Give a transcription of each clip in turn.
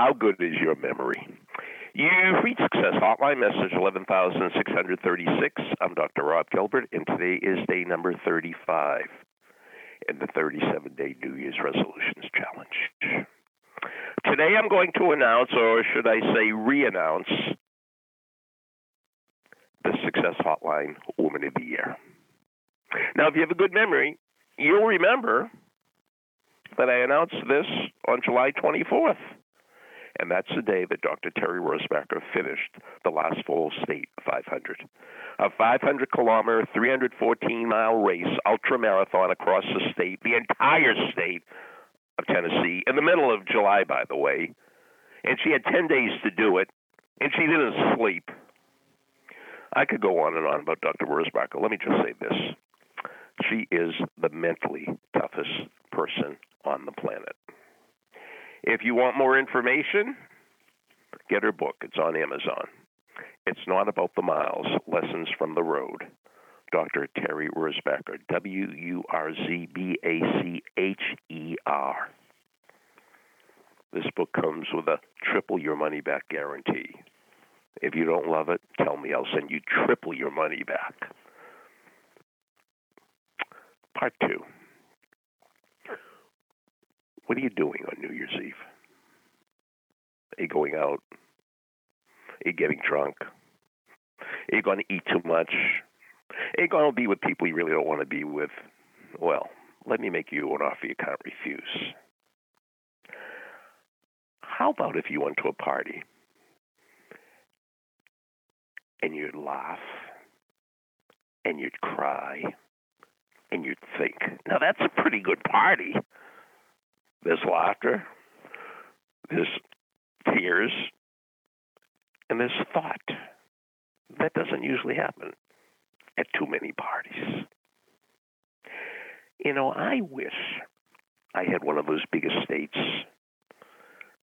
How good is your memory? You've reached Success Hotline, message 11636. I'm Dr. Rob Gilbert, and today is day number 35 in the 37 day New Year's Resolutions Challenge. Today I'm going to announce, or should I say, re announce, the Success Hotline Woman of the Year. Now, if you have a good memory, you'll remember that I announced this on July 24th. And that's the day that Dr. Terry Wurzbacher finished the last Vol State 500. A 500 kilometer, 314 mile race, ultra marathon across the state, the entire state of Tennessee, in the middle of July, by the way. And she had 10 days to do it, and she didn't sleep. I could go on and on about Dr. Wurzbacher. Let me just say this. She is the mentally toughest person on the planet. If you want more information, get her book. It's on Amazon. It's not about the miles, lessons from the road. Dr. Terry Wurzbacher, W U R Z B A C H E R. This book comes with a triple your money back guarantee. If you don't love it, tell me. I'll send you triple your money back. Part two. What are you doing on New Year's Eve? Are you going out? Are you getting drunk? Are you going to eat too much? Are you going to be with people you really don't want to be with? Well, let me make you an offer you can't refuse. How about if you went to a party and you'd laugh and you'd cry and you'd think, now that's a pretty good party. There's laughter, there's tears, and there's thought. That doesn't usually happen at too many parties. You know, I wish I had one of those big estates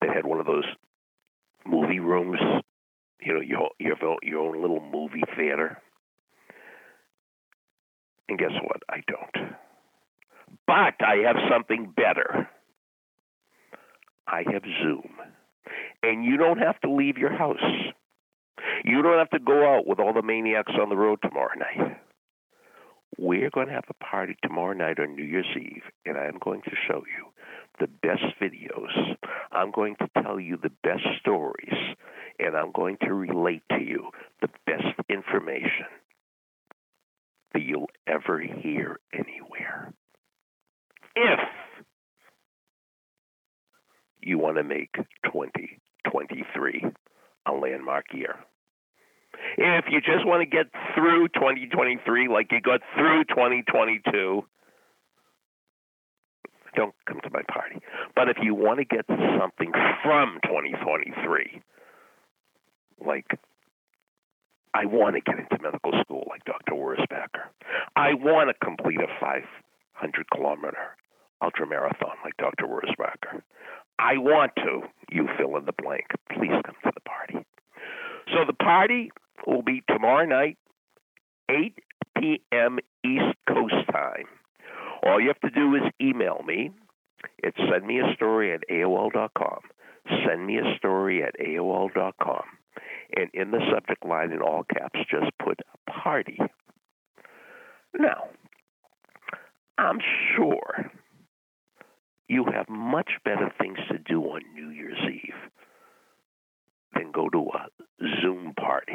that had one of those movie rooms. You know, your your your own little movie theater. And guess what? I don't. But I have something better. I have Zoom. And you don't have to leave your house. You don't have to go out with all the maniacs on the road tomorrow night. We're going to have a party tomorrow night on New Year's Eve, and I'm going to show you the best videos. I'm going to tell you the best stories, and I'm going to relate to you the best information that you'll ever hear anywhere. If you want to make 2023 a landmark year. If you just want to get through 2023 like you got through 2022, don't come to my party. But if you want to get something from 2023, like I want to get into medical school like Dr. Wurzbacher. I want to complete a 500 kilometer ultramarathon like Dr. Wurzbacher. I want to, you fill in the blank. Please come to the party. So the party will be tomorrow night, 8 p.m. East Coast time. All you have to do is email me. It's send me a story at AOL.com. Send me a story at AOL.com. And in the subject line, in all caps, just put party. Now, I'm sure you have much better things to do on New Year's Eve than go to a Zoom party.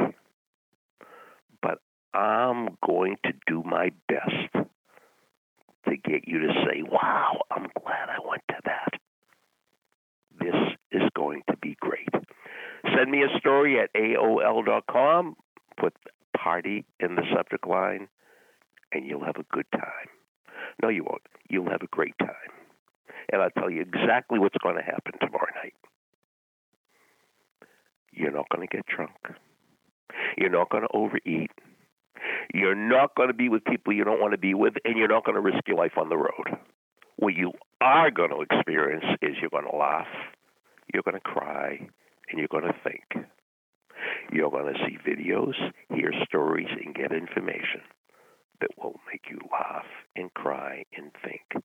But I'm going to do my best to get you to say, wow, I'm glad I went to that. This is going to be great. Send me a story at AOL.com, put party in the subject line, and you'll have a good time. No, you won't. You'll have a great time and I'll tell you exactly what's going to happen tomorrow night. You're not going to get drunk. You're not going to overeat. You're not going to be with people you don't want to be with, and you're not going to risk your life on the road. What you are going to experience is you're going to laugh, you're going to cry, and you're going to think. You're going to see videos, hear stories, and get information that will make you laugh and cry and think